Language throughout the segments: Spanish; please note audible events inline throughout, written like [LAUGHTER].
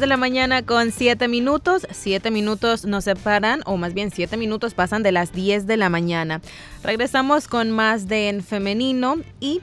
10 de la mañana con 7 minutos. 7 minutos nos separan, o más bien 7 minutos pasan de las 10 de la mañana. Regresamos con más de En Femenino y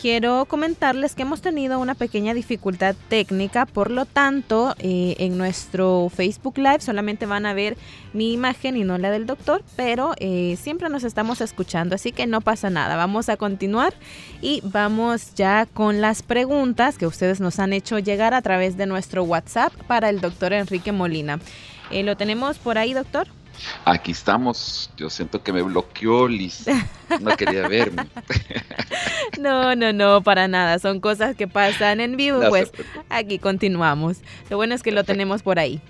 quiero comentarles que hemos tenido una pequeña dificultad técnica, por lo tanto, eh, en nuestro Facebook Live solamente van a ver mi imagen y no la del doctor, pero eh, siempre nos estamos escuchando, así que no pasa nada. Vamos a continuar y vamos ya con las preguntas que ustedes nos han hecho llegar a través de nuestro WhatsApp para el doctor Enrique Molina. Eh, ¿Lo tenemos por ahí, doctor? Aquí estamos. Yo siento que me bloqueó Liz. No quería verme. [LAUGHS] No, no, no, para nada. Son cosas que pasan en vivo. pues aquí continuamos. Lo bueno es que lo tenemos por ahí.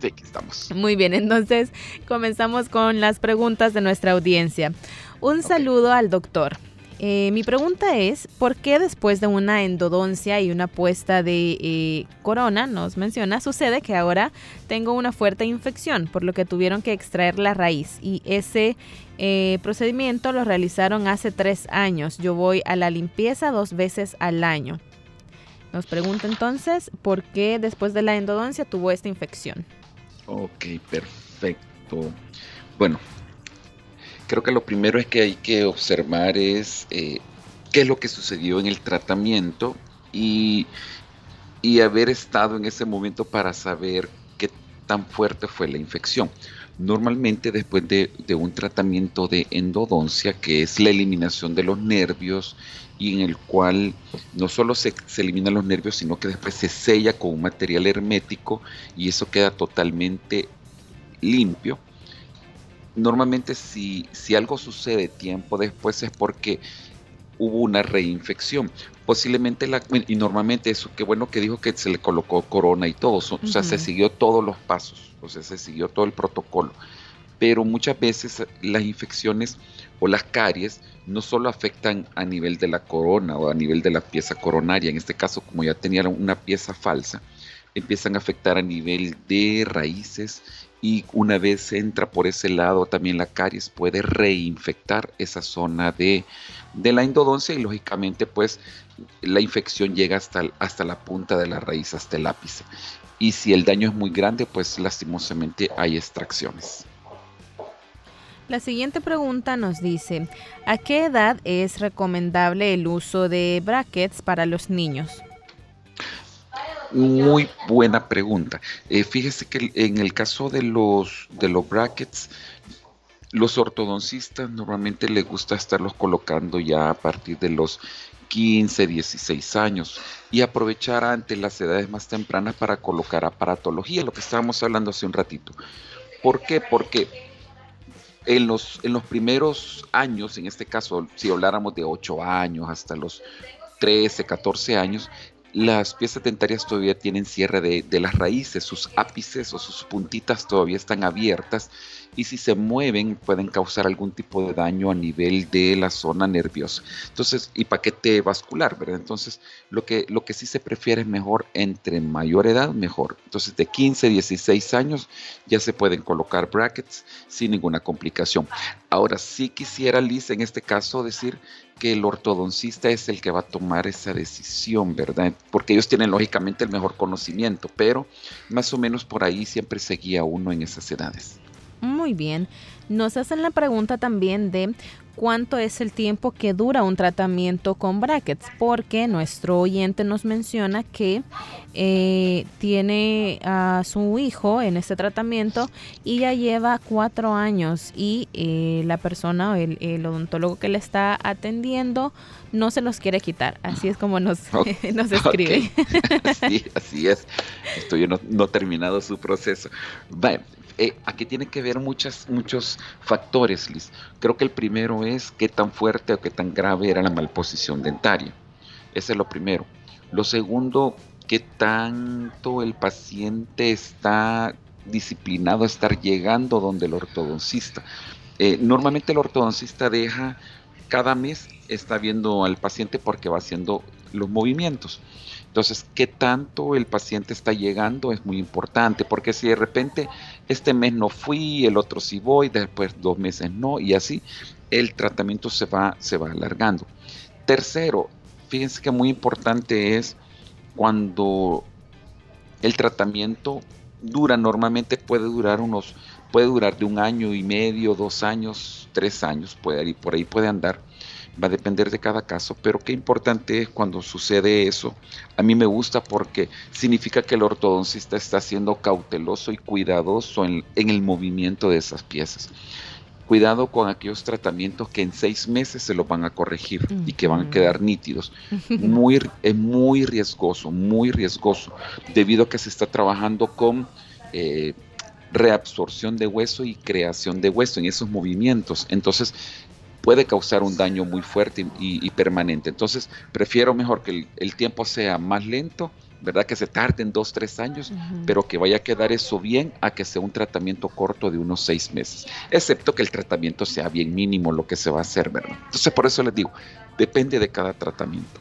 Sí, aquí estamos. Muy bien, entonces comenzamos con las preguntas de nuestra audiencia. Un saludo al doctor. Eh, mi pregunta es, ¿por qué después de una endodoncia y una puesta de eh, corona, nos menciona, sucede que ahora tengo una fuerte infección, por lo que tuvieron que extraer la raíz? Y ese eh, procedimiento lo realizaron hace tres años. Yo voy a la limpieza dos veces al año. Nos pregunta entonces, ¿por qué después de la endodoncia tuvo esta infección? Ok, perfecto. Bueno, creo que lo primero es que hay que observar es eh, qué es lo que sucedió en el tratamiento y, haber estado en ese momento para saber qué tan fuerte fue la infección. Normalmente después de, un tratamiento de endodoncia, que es la eliminación de los nervios y en el cual no solo se, se, eliminan los nervios, sino que después se sella con un material hermético y eso queda totalmente limpio normalmente si, si algo sucede tiempo después es porque hubo una reinfección. Posiblemente la, y normalmente eso, qué bueno que dijo que se le colocó corona y todo, o sea, se siguió todos los pasos, o sea, se siguió todo el protocolo. Pero muchas veces las infecciones o las caries no solo afectan a nivel de la corona o a nivel de la pieza coronaria, en este caso como ya tenía una pieza falsa, empiezan a afectar a nivel de raíces y una vez entra por ese lado también la caries puede reinfectar esa zona de, la endodoncia y lógicamente pues la infección llega hasta, hasta la punta de la raíz, hasta el ápice. Y si el daño es muy grande pues lastimosamente hay extracciones. La siguiente pregunta nos dice, ¿a qué edad es recomendable el uso de brackets para los niños? Muy buena pregunta. Eh, fíjese que en el caso de los, de los brackets, los ortodoncistas normalmente les gusta estarlos colocando ya a partir de los 15, 16 años y aprovechar ante las edades más tempranas para colocar aparatología, lo que estábamos hablando hace un ratito. ¿Por qué? Porque en los, en los primeros años, en este caso, si habláramos de 8 años hasta los 13, 14 años, las piezas dentarias todavía tienen cierre de, las raíces, sus ápices o sus puntitas todavía están abiertas y si se mueven pueden causar algún tipo de daño a nivel de la zona nerviosa. Entonces, y paquete vascular, ¿verdad? Entonces, lo que, lo que sí se prefiere es mejor entre mayor edad, mejor. Entonces, de 15, 16 años ya se pueden colocar brackets sin ninguna complicación. Ahora, sí quisiera, Liz, en este caso decir que el ortodoncista es el que va a tomar esa decisión, ¿verdad? Porque ellos tienen lógicamente el mejor conocimiento, pero más o menos por ahí siempre seguía uno en esas edades. Muy bien. Nos hacen la pregunta también de cuánto es el tiempo que dura un tratamiento con brackets, porque nuestro oyente nos menciona que eh, tiene a su hijo en este tratamiento y ya lleva cuatro años y eh, la persona, o el odontólogo que le está atendiendo, no se los quiere quitar. Así es como nos, [LAUGHS] nos escribe. [LAUGHS] Sí, así es. Estoy no, no terminado su proceso. Bueno, eh, aquí tiene que ver muchas, muchos factores, Liz. Creo que el primero es qué tan fuerte o qué tan grave era la malposición dentaria. Ese es lo primero. Lo segundo, qué tanto el paciente está disciplinado a estar llegando donde el ortodoncista. Eh, normalmente el ortodoncista deja cada mes está viendo al paciente porque va haciendo los movimientos. Entonces, qué tanto el paciente está llegando es muy importante, porque si de repente este mes no fui, el otro sí voy, después dos meses no, y así el tratamiento se va, se va alargando. Tercero, fíjense que muy importante es cuando el tratamiento dura, normalmente puede durar unos, puede durar de un año y medio, dos años, tres años, puede, por ahí puede andar va a depender de cada caso, pero qué importante es cuando sucede eso. A mí me gusta porque significa que el ortodoncista está siendo cauteloso y cuidadoso en, el movimiento de esas piezas. Cuidado con aquellos tratamientos que en seis meses se los van a corregir y que van a quedar nítidos. Muy, es muy riesgoso, muy riesgoso, debido a que se está trabajando con eh, reabsorción de hueso y creación de hueso en esos movimientos. Entonces, puede causar un daño muy fuerte y, permanente. Entonces, prefiero mejor que el, tiempo sea más lento, ¿verdad? Que se tarden dos, tres años, pero que vaya a quedar eso bien a que sea un tratamiento corto de unos seis meses. Excepto que el tratamiento sea bien mínimo lo que se va a hacer, ¿verdad? Entonces, por eso les digo, depende de cada tratamiento.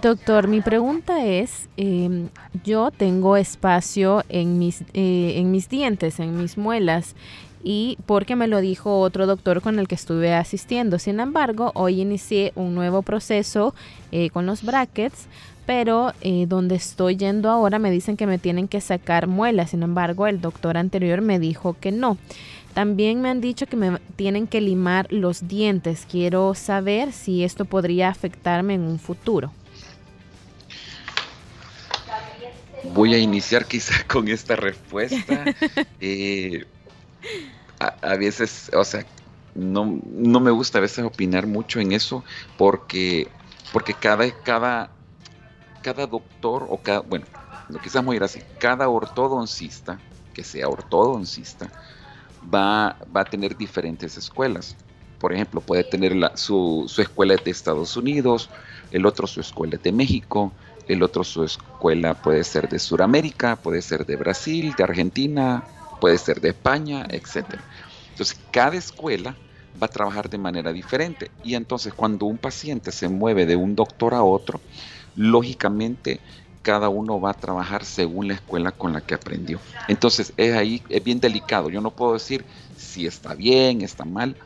Doctor, mi pregunta es, em, yo tengo espacio en mis, eh, en mis dientes, en mis muelas, y porque me lo dijo otro doctor con el que estuve asistiendo. Sin embargo, hoy inicié un nuevo proceso eh, con los brackets, pero eh, donde estoy yendo ahora me dicen que me tienen que sacar muelas. Sin embargo, el doctor anterior me dijo que no. También me han dicho que me tienen que limar los dientes. Quiero saber si esto podría afectarme en un futuro. Voy a iniciar quizá [LAUGHS] con esta respuesta. [LAUGHS] eh, a, veces, o sea, no, no, me gusta a veces opinar mucho en eso porque, porque cada, cada, cada doctor o cada, bueno, lo quizás muy así, cada ortodoncista, que sea ortodoncista, va, va a tener diferentes escuelas. Por ejemplo, puede tener la, su, su escuela de Estados Unidos, el otro su escuela de México, el otro su escuela puede ser de Sudamérica, puede ser de Brasil, de Argentina, puede ser de España, etc. Entonces, cada escuela va a trabajar de manera diferente. Y entonces, cuando un paciente se mueve de un doctor a otro, lógicamente cada uno va a trabajar según la escuela con la que aprendió. Entonces, es ahí, es bien delicado. Yo no puedo decir si está bien, está mal,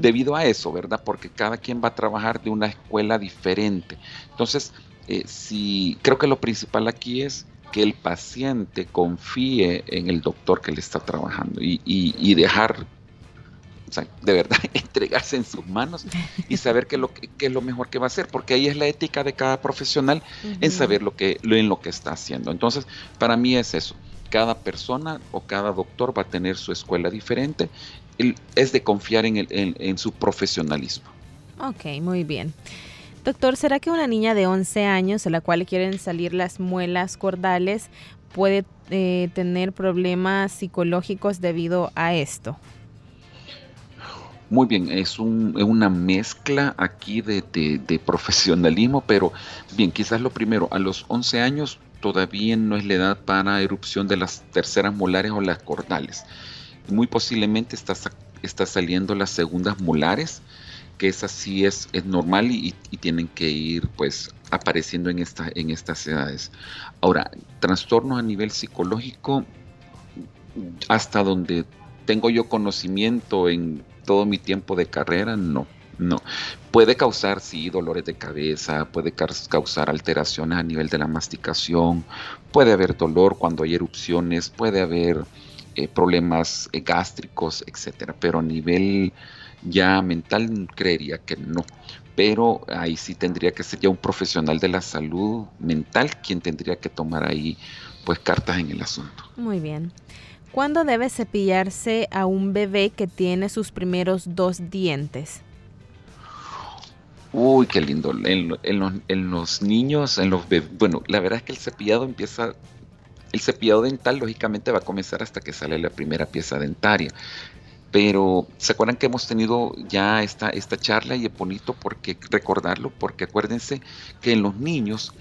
debido a eso, ¿verdad? Porque cada quien va a trabajar de una escuela diferente. Entonces, eh, si creo que lo principal aquí es que el paciente confíe en el doctor que le está trabajando y, dejar, o sea, de verdad, [LAUGHS] entregarse en sus manos y saber qué es, lo que, es lo mejor que va a hacer, porque ahí es la ética de cada profesional en saber lo que, en lo que está haciendo. Entonces, para mí es eso. Cada persona o cada doctor va a tener su escuela diferente. Es de confiar en, en su profesionalismo. Ok, muy bien. Doctor, ¿será que una niña de 11 años a la cual quieren salir las muelas cordales puede eh, tener problemas psicológicos debido a esto? Muy bien, es, una mezcla aquí de, profesionalismo, pero bien, quizás lo primero, a los 11 años todavía no es la edad para erupción de las terceras molares o las cordales. Muy posiblemente está, saliendo las segundas molares, que esa sí es, es normal y, tienen que ir pues apareciendo en, en estas edades. Ahora, trastornos a nivel psicológico, hasta donde tengo yo conocimiento en todo mi tiempo de carrera, no. No, puede causar, sí, dolores de cabeza, puede causar alteraciones a nivel de la masticación, puede haber dolor cuando hay erupciones, puede haber eh, problemas eh, gástricos, etcétera, pero a nivel ya mental creería que no, pero ahí sí tendría que ser ya un profesional de la salud mental quien tendría que tomar ahí pues cartas en el asunto. Muy bien. ¿Cuándo debe cepillarse a un bebé que tiene sus primeros dos dientes? Uy, qué lindo. En, los, niños, en los bueno, la verdad es que el cepillado empieza, el cepillado dental lógicamente va a comenzar hasta que sale la primera pieza dentaria. Pero se acuerdan que hemos tenido ya esta, esta charla y es bonito porque recordarlo, porque acuérdense que en los niños,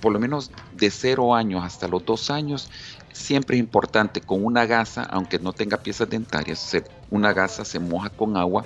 por lo menos de 0 años hasta los 2 años, siempre es importante con una gasa, aunque no tenga piezas dentarias, una gasa se moja con agua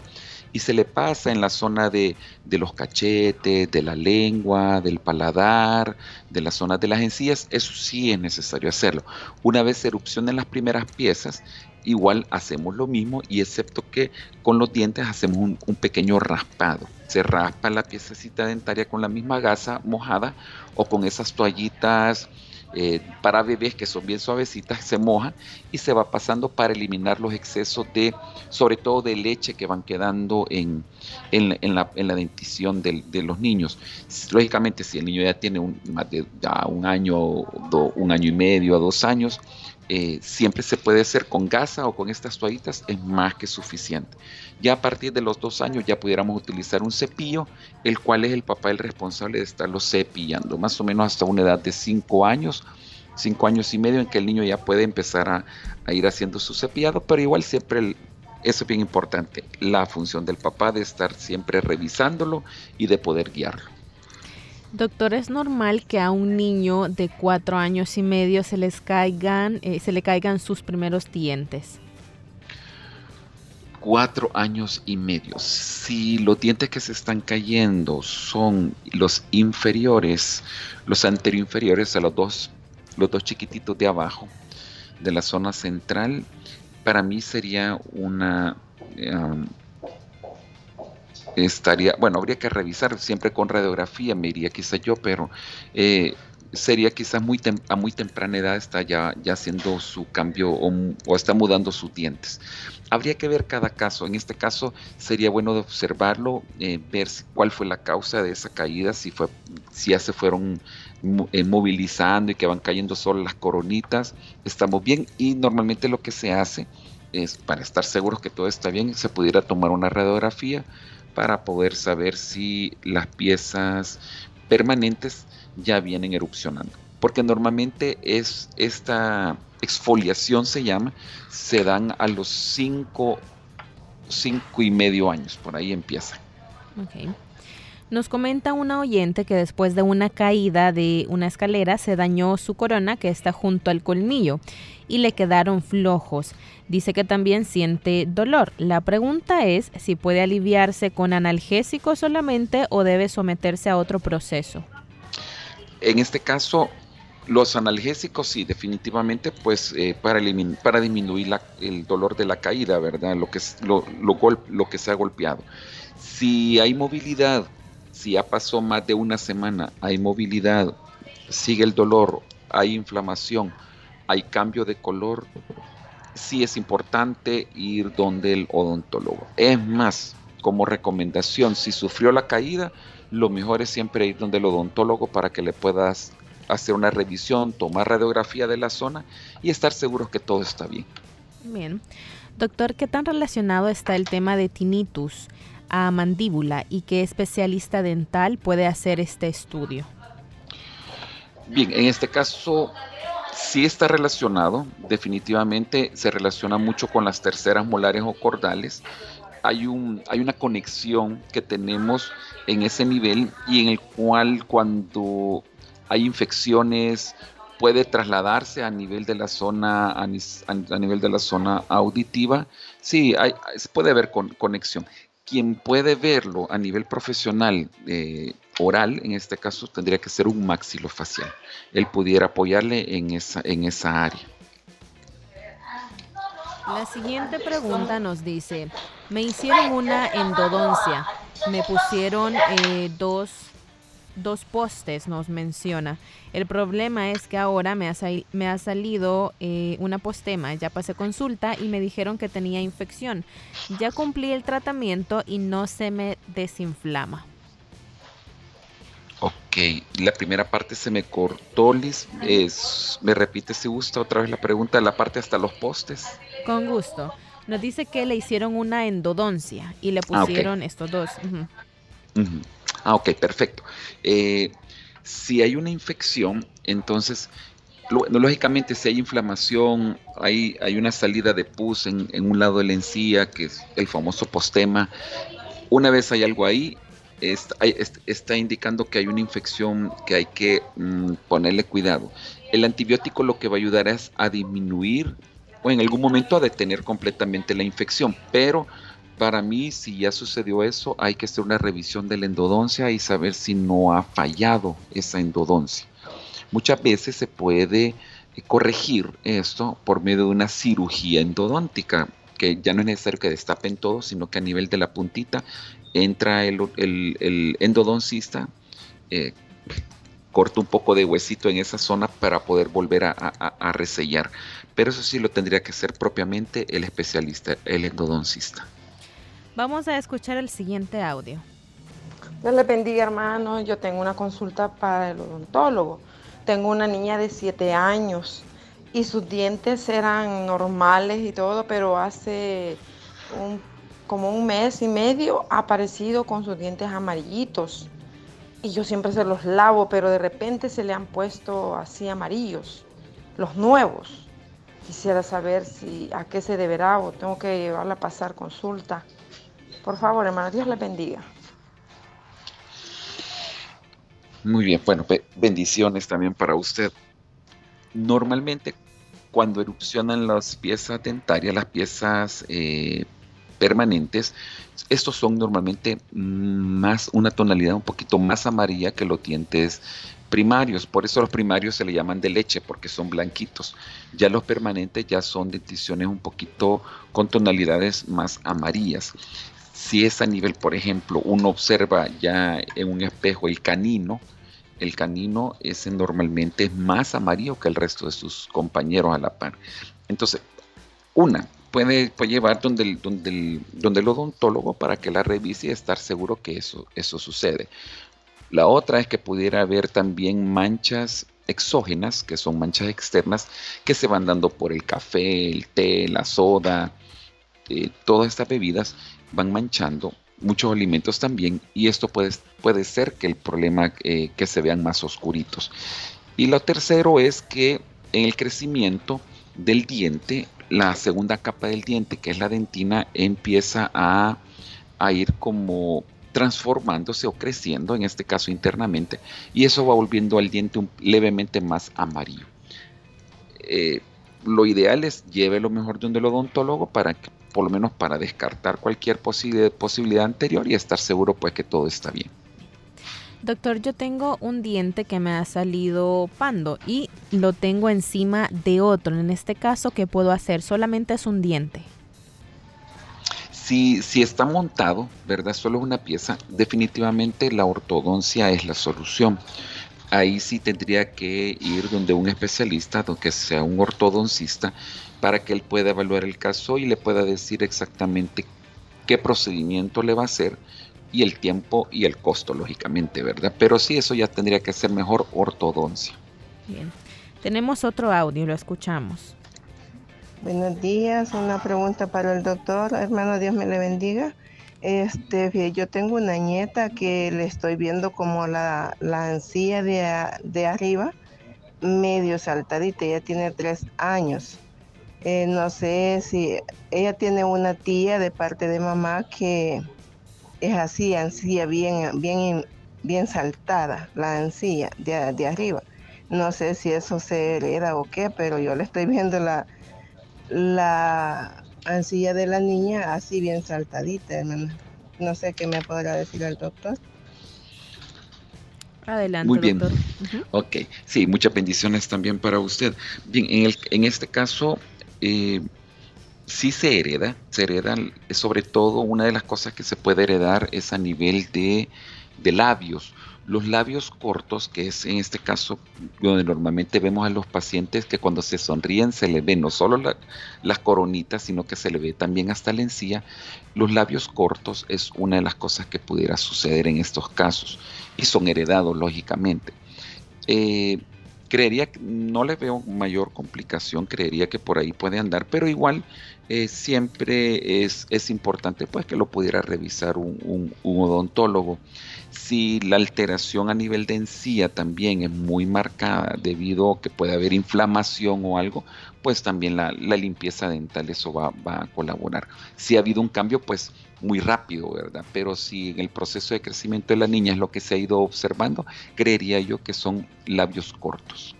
y se le pasa en la zona de, los cachetes, de la lengua, del paladar, de la zona de las encías, eso sí es necesario hacerlo. Una vez erupcionen las primeras piezas, igual hacemos lo mismo y excepto que con los dientes hacemos un, pequeño raspado. Se raspa la piececita dentaria con la misma gasa mojada o con esas toallitas eh, para bebés que son bien suavecitas, [LAUGHS] se mojan y se va pasando para eliminar los excesos de, sobre todo de leche que van quedando en, en, la, dentición de, los niños. Lógicamente, si el niño ya tiene un, más de un año, un año y medio a dos años, eh, siempre se puede hacer con gasa o con estas toallitas, es más que suficiente. Ya a partir de los dos años ya pudiéramos utilizar un cepillo, el cual es el papá el responsable de estarlo cepillando, más o menos hasta una edad de cinco años, cinco años y medio en que el niño ya puede empezar a, ir haciendo su cepillado, pero igual siempre eso es bien importante, la función del papá de estar siempre revisándolo y de poder guiarlo. Doctor, ¿es normal que a un niño de cuatro años y medio se les caigan, eh, se le caigan sus primeros dientes? Cuatro años y medio. Si los dientes que se están cayendo son los inferiores, los anteroinferiores a los dos, los dos chiquititos de abajo, de la zona central, para mí sería una um, estaría, bueno, habría que revisar siempre con radiografía, me iría quizá yo, pero eh, sería quizás muy a muy temprana edad está ya, ya haciendo su cambio o, está mudando sus dientes. Habría que ver cada caso. En este caso sería bueno observarlo, eh, ver cuál fue la causa de esa caída, si fue, si ya se fueron eh, movilizando y que van cayendo solo las coronitas. Estamos bien y normalmente lo que se hace es para estar seguros que todo está bien, se pudiera tomar una radiografía para poder saber si las piezas permanentes ya vienen erupcionando. Porque normalmente es esta exfoliación se llama, se dan a los 5 cinco, y medio años, por ahí empieza. Nos comenta una oyente que después de una caída de una escalera se dañó su corona que está junto al colmillo y le quedaron flojos. Dice que también siente dolor. La pregunta es si puede aliviarse con analgésico solamente o debe someterse a otro proceso. En este caso, los analgésicos sí, definitivamente, pues eh, para, para disminuir el dolor de la caída, ¿verdad? Lo que, lo, lo que se ha golpeado. Si hay movilidad si ya pasó más de una semana, hay movilidad, sigue el dolor, hay inflamación, hay cambio de color, sí es importante ir donde el odontólogo. Es más, como recomendación, si sufrió la caída, lo mejor es siempre ir donde el odontólogo para que le puedas hacer una revisión, tomar radiografía de la zona y estar seguros que todo está bien. Bien. Doctor, ¿qué tan relacionado está el tema de tinnitus? A mandíbula y qué especialista dental puede hacer este estudio? Bien, en este caso sí está relacionado, definitivamente se relaciona mucho con las terceras molares o cordales. Hay, un, hay una conexión que tenemos en ese nivel y en el cual cuando hay infecciones puede trasladarse a nivel de la zona a, nivel de la zona auditiva. Sí, hay, puede haber conexión quien puede verlo a nivel profesional eh, oral, en este caso tendría que ser un maxilofacial. Él pudiera apoyarle en esa, en esa área. La siguiente pregunta nos dice, me hicieron una endodoncia, me pusieron eh, dos dos postes, nos menciona. El problema es que ahora me ha, me ha salido eh, una postema, ya pasé consulta y me dijeron que tenía infección. Ya cumplí el tratamiento y no se me desinflama. Ok, la primera parte se me cortó, Liz. Es, ¿Me repite si gusta otra vez la pregunta? La parte hasta los postes. Con gusto. Nos dice que le hicieron una endodoncia y le ah, pusieron estos dos. Ah, ok, perfecto. Eh, si hay una infección, entonces, lógicamente, si hay inflamación, hay, hay una salida de pus en, un lado de la encía, que es el famoso postema. Una vez hay algo ahí, está, indicando que hay una infección que hay que mm, ponerle cuidado. El antibiótico lo que va a ayudar es a disminuir o en algún momento a detener completamente la infección, pero para mí, si ya sucedió eso, hay que hacer una revisión de la endodoncia y saber si no ha fallado esa endodoncia. Muchas veces se puede eh, corregir esto por medio de una cirugía endodóntica, que ya no es necesario que destapen todo, sino que a nivel de la puntita entra el, endodoncista, eh, corta un poco de huesito en esa zona para poder volver a, a resellar. Pero eso sí lo tendría que hacer propiamente el especialista, el endodoncista. Vamos a escuchar el siguiente audio. Dios le bendiga, hermano. Yo tengo una consulta para el odontólogo. Tengo una niña de 7 años y sus dientes eran normales y todo, pero hace como un mes y medio ha aparecido con sus dientes amarillitos. Y yo siempre se los lavo, pero de repente se le han puesto así amarillos, los nuevos. Quisiera saber si a qué se deberá o tengo que llevarla a pasar consulta. Por favor, hermano, Dios le bendiga. Muy bien, bueno, bendiciones también para usted. Normalmente, cuando erupcionan las piezas dentarias, las piezas eh, permanentes, estos son normalmente más una tonalidad un poquito más amarilla que los dientes primarios. Por eso los primarios se le llaman de leche, porque son blanquitos. Ya los permanentes ya son denticiones un poquito con tonalidades más amarillas. Si es a nivel, por ejemplo, uno observa ya en un espejo el canino, el canino es normalmente más amarillo que el resto de sus compañeros a la par. Entonces, una, puede, llevar donde el, donde, donde el odontólogo para que la revise y estar seguro que eso, eso sucede. La otra es que pudiera haber también manchas exógenas, que son manchas externas, que se van dando por el café, el té, la soda, eh, todas estas bebidas van manchando muchos alimentos también y esto puede, puede ser que el problema eh, que se vean más oscuritos. Y lo tercero es que en el crecimiento del diente, la segunda capa del diente, que es la dentina, empieza a, ir como transformándose o creciendo, en este caso internamente, y eso va volviendo al diente levemente más amarillo. Eh, lo ideal es lleve lo mejor de un odontólogo para que por lo menos para descartar cualquier posibilidad anterior y estar seguro pues que todo está bien. Doctor, yo tengo un diente que me ha salido pando y lo tengo encima de otro. En este caso, ¿qué puedo hacer? Solamente es un diente. Si, si está montado, ¿verdad? Solo es una pieza, definitivamente la ortodoncia es la solución ahí sí tendría que ir donde un especialista, que sea un ortodoncista, para que él pueda evaluar el caso y le pueda decir exactamente qué procedimiento le va a hacer y el tiempo y el costo, lógicamente, ¿verdad? Pero sí, eso ya tendría que ser mejor ortodoncia. Bien. Tenemos otro audio, lo escuchamos. Buenos días, una pregunta para el doctor. Hermano, Dios me le bendiga. Este, yo tengo una nieta que le estoy viendo como la, la encía de, de arriba, medio saltadita, ella tiene tres años. Eh, no sé si ella tiene una tía de parte de mamá que es así, encía bien, bien, bien saltada, la encía de, de arriba. No sé si eso se hereda o qué, pero yo le estoy viendo la, la ansilla de la niña así bien saltadita, hermana. No sé qué me podrá decir el doctor. Adelante, Muy bien. Ok, sí, muchas bendiciones también para usted. Bien, en, el, en este caso, eh, sí se hereda, se hereda, sobre todo una de las cosas que se puede heredar es a nivel de, de labios los labios cortos, que es en este caso donde normalmente vemos a los pacientes que cuando se sonríen se le ve no solo las coronitas, sino que se le ve también hasta la encía, los labios cortos es una de las cosas que pudiera suceder en estos casos y son heredados lógicamente. Eh, creería que no le veo mayor complicación, creería que por ahí puede andar, pero igual eh, siempre es, es, importante pues que lo pudiera revisar un, un odontólogo si la alteración a nivel de encía también es muy marcada debido a que puede haber inflamación o algo, pues también la, limpieza dental eso va, a colaborar. Si ha habido un cambio, pues muy rápido, ¿verdad? Pero si en el proceso de crecimiento de la niña es lo que se ha ido observando, creería yo que son labios cortos.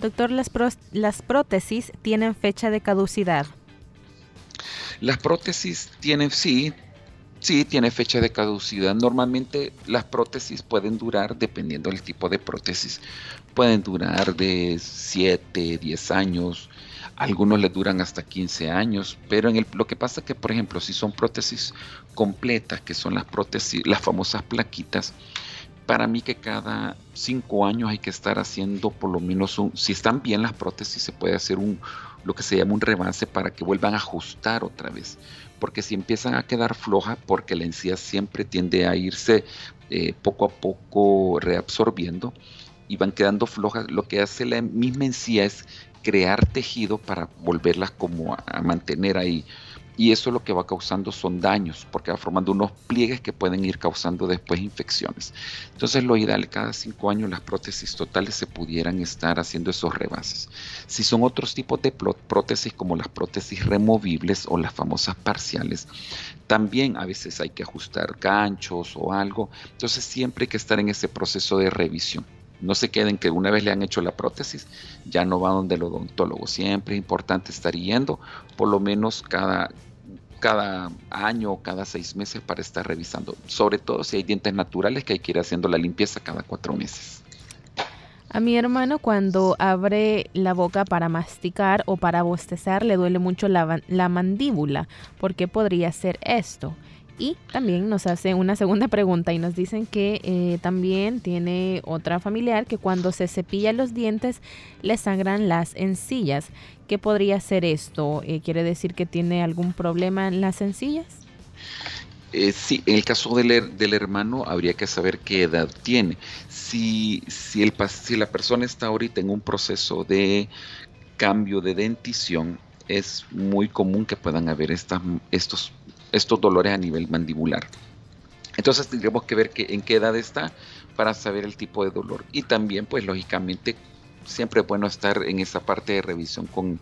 Doctor, las, prótesis tienen fecha de caducidad. Las prótesis tienen, sí, sí, tiene fecha de caducidad. Normalmente las prótesis pueden durar, dependiendo del tipo de prótesis, pueden durar de 7, 10 años, algunos les duran hasta 15 años, pero en el, lo que pasa es que, por ejemplo, si son prótesis completas, que son las prótesis, las famosas plaquitas, para mí que cada 5 años hay que estar haciendo por lo menos un, si están bien las prótesis, se puede hacer un, lo que se llama un rebase para que vuelvan a ajustar otra vez. Porque si empiezan a quedar flojas, porque la encía siempre tiende a irse eh, poco a poco reabsorbiendo y van quedando flojas, lo que hace la misma encía es crear tejido para volverlas como a, mantener ahí. Y eso lo que va causando son daños, porque va formando unos pliegues que pueden ir causando después infecciones. Entonces lo ideal cada cinco años las prótesis totales se pudieran estar haciendo esos rebases. Si son otros tipos de prótesis como las prótesis removibles o las famosas parciales, también a veces hay que ajustar ganchos o algo. Entonces siempre hay que estar en ese proceso de revisión. No se queden que una vez le han hecho la prótesis, ya no va donde el odontólogo. Siempre es importante estar yendo por lo menos cada, cada año o cada seis meses para estar revisando. Sobre todo si hay dientes naturales que hay que ir haciendo la limpieza cada cuatro meses. A mi hermano cuando abre la boca para masticar o para bostezar le duele mucho la, la mandíbula. ¿Por qué podría ser esto? Y también nos hace una segunda pregunta y nos dicen que eh, también tiene otra familiar que cuando se cepilla los dientes le sangran las encillas. ¿Qué podría ser esto? Eh, ¿Quiere decir que tiene algún problema en las encillas? Eh, sí, en el caso del, del, hermano habría que saber qué edad tiene. Si, si, el, si la persona está ahorita en un proceso de cambio de dentición, es muy común que puedan haber estas, estos estos dolores a nivel mandibular. Entonces tendríamos que ver que, en qué edad está para saber el tipo de dolor. Y también, pues lógicamente, siempre es bueno estar en esa parte de revisión con,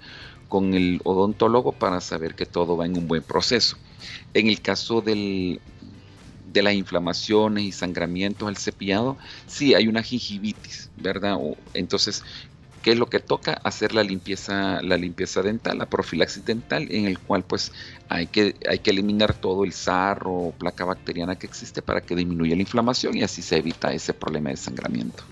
con el odontólogo para saber que todo va en un buen proceso. En el caso del, de las inflamaciones y sangramientos al cepillado, sí hay una gingivitis, ¿verdad? entonces, ¿Qué es lo que toca? Hacer la limpieza, la limpieza dental, la profilaxis dental, en el cual pues hay que, hay que eliminar todo el sarro o placa bacteriana que existe para que disminuya la inflamación y así se evita ese problema de sangramiento.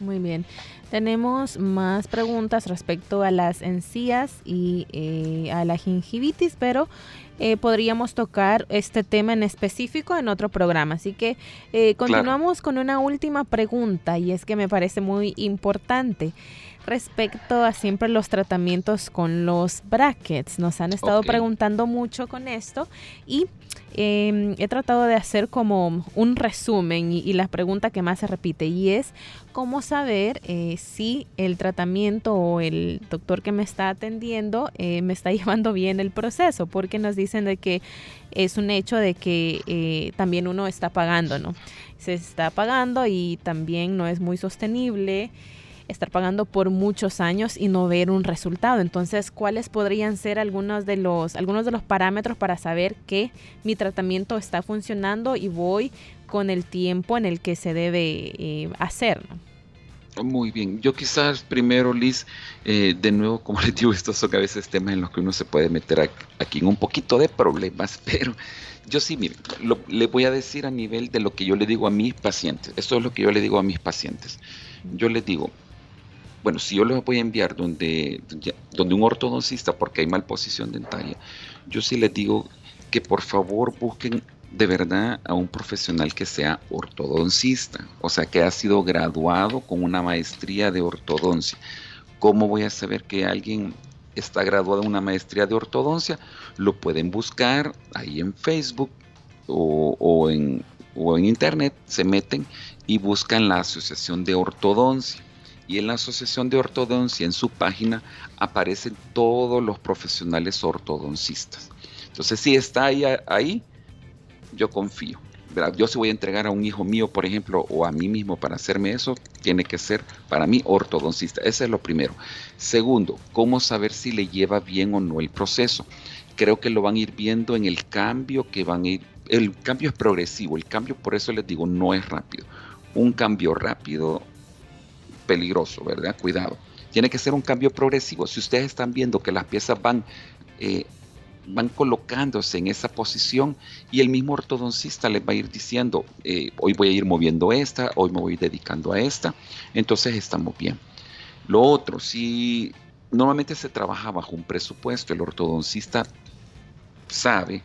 Muy bien. Tenemos más preguntas respecto a las encías y eh, a la gingivitis, pero eh, podríamos tocar este tema en específico en otro programa. Así que eh, continuamos con una última pregunta y es que me parece muy importante respecto a siempre los tratamientos con los brackets. Nos han estado preguntando mucho con esto y em, he tratado de hacer como un resumen y, la pregunta que más se repite y es cómo saber eh, si el tratamiento o el doctor que me está atendiendo eh, me está [LAUGHS] llevando bien el proceso, porque nos dicen de que es un hecho de que eh, también uno está pagando, ¿no? Se está pagando y también no es muy sostenible estar pagando por muchos años y no ver un resultado. Entonces, ¿cuáles podrían ser algunos de los, algunos de los parámetros para saber que mi tratamiento está funcionando y voy con el tiempo en el que se debe eh, hacer? Muy bien, yo quizás primero, Liz, eh, de nuevo, [LAUGHS] como les digo, estos son a veces temas en los que uno se puede meter aquí en un poquito de problemas, [LAUGHS] pero yo sí, mire, le voy a decir a nivel de lo que yo le digo a mis pacientes. Esto es lo que yo le digo a mis pacientes. Yo les digo, bueno, si yo los voy a enviar donde, donde un ortodoncista porque hay malposición dentaria, yo sí les digo que por favor busquen de verdad a un profesional que sea ortodoncista, o sea, que ha sido graduado con una maestría de ortodoncia. ¿Cómo voy a saber que alguien está graduado en una maestría de ortodoncia? Lo pueden buscar ahí en Facebook o, en, o en Internet, se meten y buscan la Asociación de Ortodoncia y en la Asociación de Ortodoncia, en su página, aparecen todos los profesionales ortodoncistas. Entonces, si está ahí, yo confío. Yo si voy a entregar a un hijo mío, por ejemplo, o a mí mismo para hacerme eso, tiene que ser para mí ortodoncista. Ese es lo primero. Segundo, ¿cómo saber si le lleva bien o no el proceso? Creo que lo van a ir viendo en el cambio que van a ir. El cambio es progresivo, el cambio, por eso les digo, no es rápido. Un cambio rápido peligroso, ¿verdad? Cuidado. Tiene que ser un cambio progresivo. Si ustedes están viendo que las piezas van eh, van colocándose en esa posición y el mismo ortodoncista les va a ir diciendo, eh, hoy voy a ir moviendo esta, hoy me voy dedicando a esta, entonces estamos bien. Lo otro, si normalmente se trabaja bajo un presupuesto, el ortodoncista sabe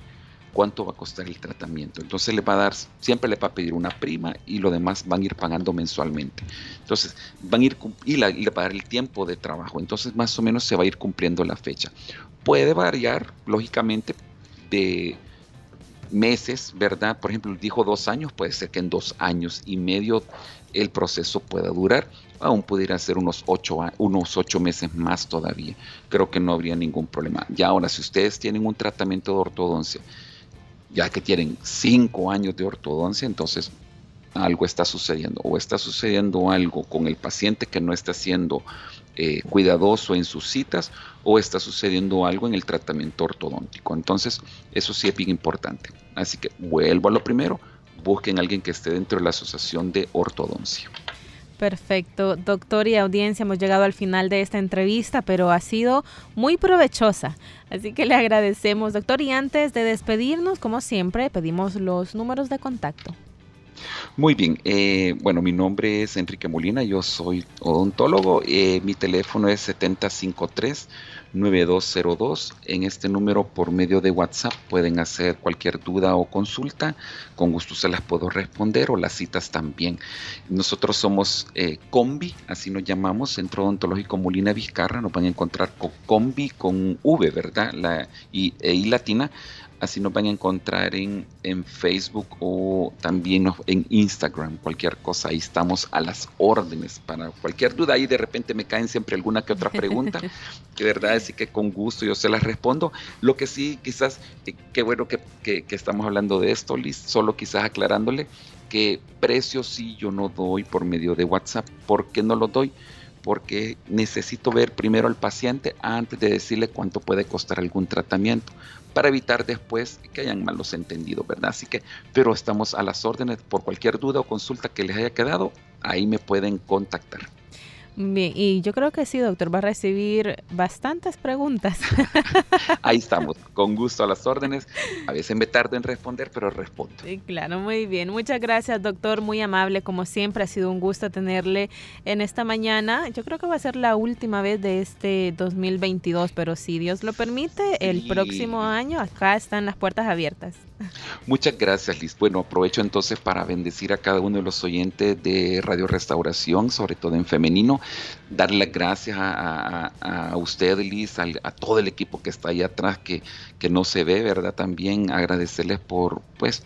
cuánto va a costar el tratamiento. Entonces le va a dar, siempre le va a pedir una prima y lo demás van a ir pagando mensualmente. Entonces van a ir y, le va a dar el tiempo de trabajo. Entonces más o menos se va a ir cumpliendo la fecha. Puede variar, lógicamente, de meses, ¿verdad? Por ejemplo, dijo dos años, puede ser que en dos años y medio el proceso pueda durar. Aún pudiera ser unos ocho, unos ocho meses más todavía. Creo que no habría ningún problema. Ya ahora, si ustedes tienen un tratamiento de ortodoncia ya que tienen cinco años de ortodoncia, entonces algo está sucediendo o está sucediendo algo con el paciente que no está siendo eh, cuidadoso en sus citas o está sucediendo algo en el tratamiento ortodóntico. Entonces, eso sí es bien importante. Así que vuelvo a lo primero, busquen a alguien que esté dentro de la asociación de ortodoncia. Perfecto. Doctor y audiencia, hemos llegado al final de esta entrevista, pero ha sido muy provechosa. Así que le agradecemos, doctor. Y antes de despedirnos, como siempre, pedimos los números de contacto. Muy bien, eh, bueno, mi nombre es Enrique Molina, yo soy odontólogo, eh, mi teléfono es 753 9202. En este número por medio de WhatsApp pueden hacer cualquier duda o consulta. Con gusto se las puedo responder o las citas también. Nosotros somos eh, Combi, así nos llamamos, Centro Odontológico Molina Vizcarra. Nos van a encontrar con Combi con V, ¿verdad? La, y, e I latina. Así nos van a encontrar en, en Facebook o también en Instagram, cualquier cosa. Ahí estamos a las órdenes para cualquier duda. Ahí de repente me caen siempre alguna que otra pregunta, [LAUGHS] que verdad es que con gusto yo se las respondo. Lo que sí, quizás, eh, qué bueno que, que, estamos hablando de esto, Liz, solo quizás aclarándole que precios sí yo no doy por medio de WhatsApp. ¿Por qué no lo doy? porque necesito ver primero al paciente antes de decirle cuánto puede costar algún tratamiento para evitar después que hayan malos entendidos, ¿verdad? Así que, pero estamos a las órdenes por cualquier duda o consulta que les haya quedado, ahí me pueden contactar. Bien, y yo creo que sí, doctor, va a recibir bastantes preguntas. [LAUGHS] Ahí estamos, con gusto a las órdenes. A veces me tardo en responder, pero respondo. Sí, claro, muy bien. Muchas gracias, doctor, muy amable, como siempre, ha sido un gusto tenerle en esta mañana. Yo creo que va a ser la última vez de este 2022, pero si Dios lo permite, el próximo año acá están las puertas abiertas. Muchas gracias, Liz. Bueno, aprovecho entonces para bendecir a cada uno de los oyentes de Radio Restauración, sobre todo en femenino, darle las gracias a, usted, Liz, a, todo el equipo que está ahí atrás, que, que no se ve, ¿verdad? También agradecerles por, pues,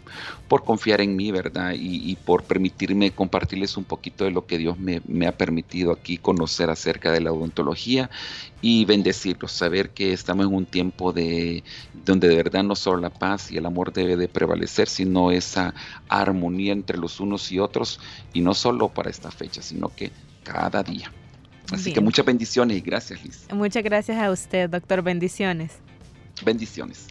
por confiar en mí, ¿verdad? Y, por permitirme compartirles un poquito de lo que Dios me, me, ha permitido aquí conocer acerca de la odontología y bendecirlos, saber que estamos en un tiempo de donde de verdad no solo la paz y el amor debe de prevalecer, sino esa armonía entre los unos y otros, y no solo para esta fecha, sino que cada día. Así que muchas bendiciones y gracias, Liz. Muchas gracias a usted, doctor. Bendiciones. Bendiciones.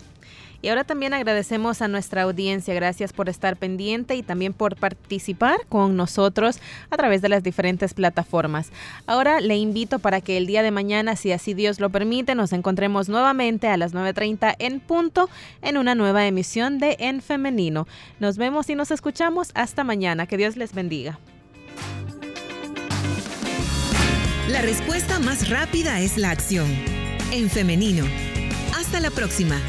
Y ahora también agradecemos a nuestra audiencia, gracias por estar pendiente y también por participar con nosotros a través de las diferentes plataformas. Ahora le invito para que el día de mañana, si así Dios lo permite, nos encontremos nuevamente a las 9.30 en punto en una nueva emisión de En Femenino. Nos vemos y nos escuchamos hasta mañana. Que Dios les bendiga. La respuesta más rápida es la acción. En femenino. Hasta la próxima.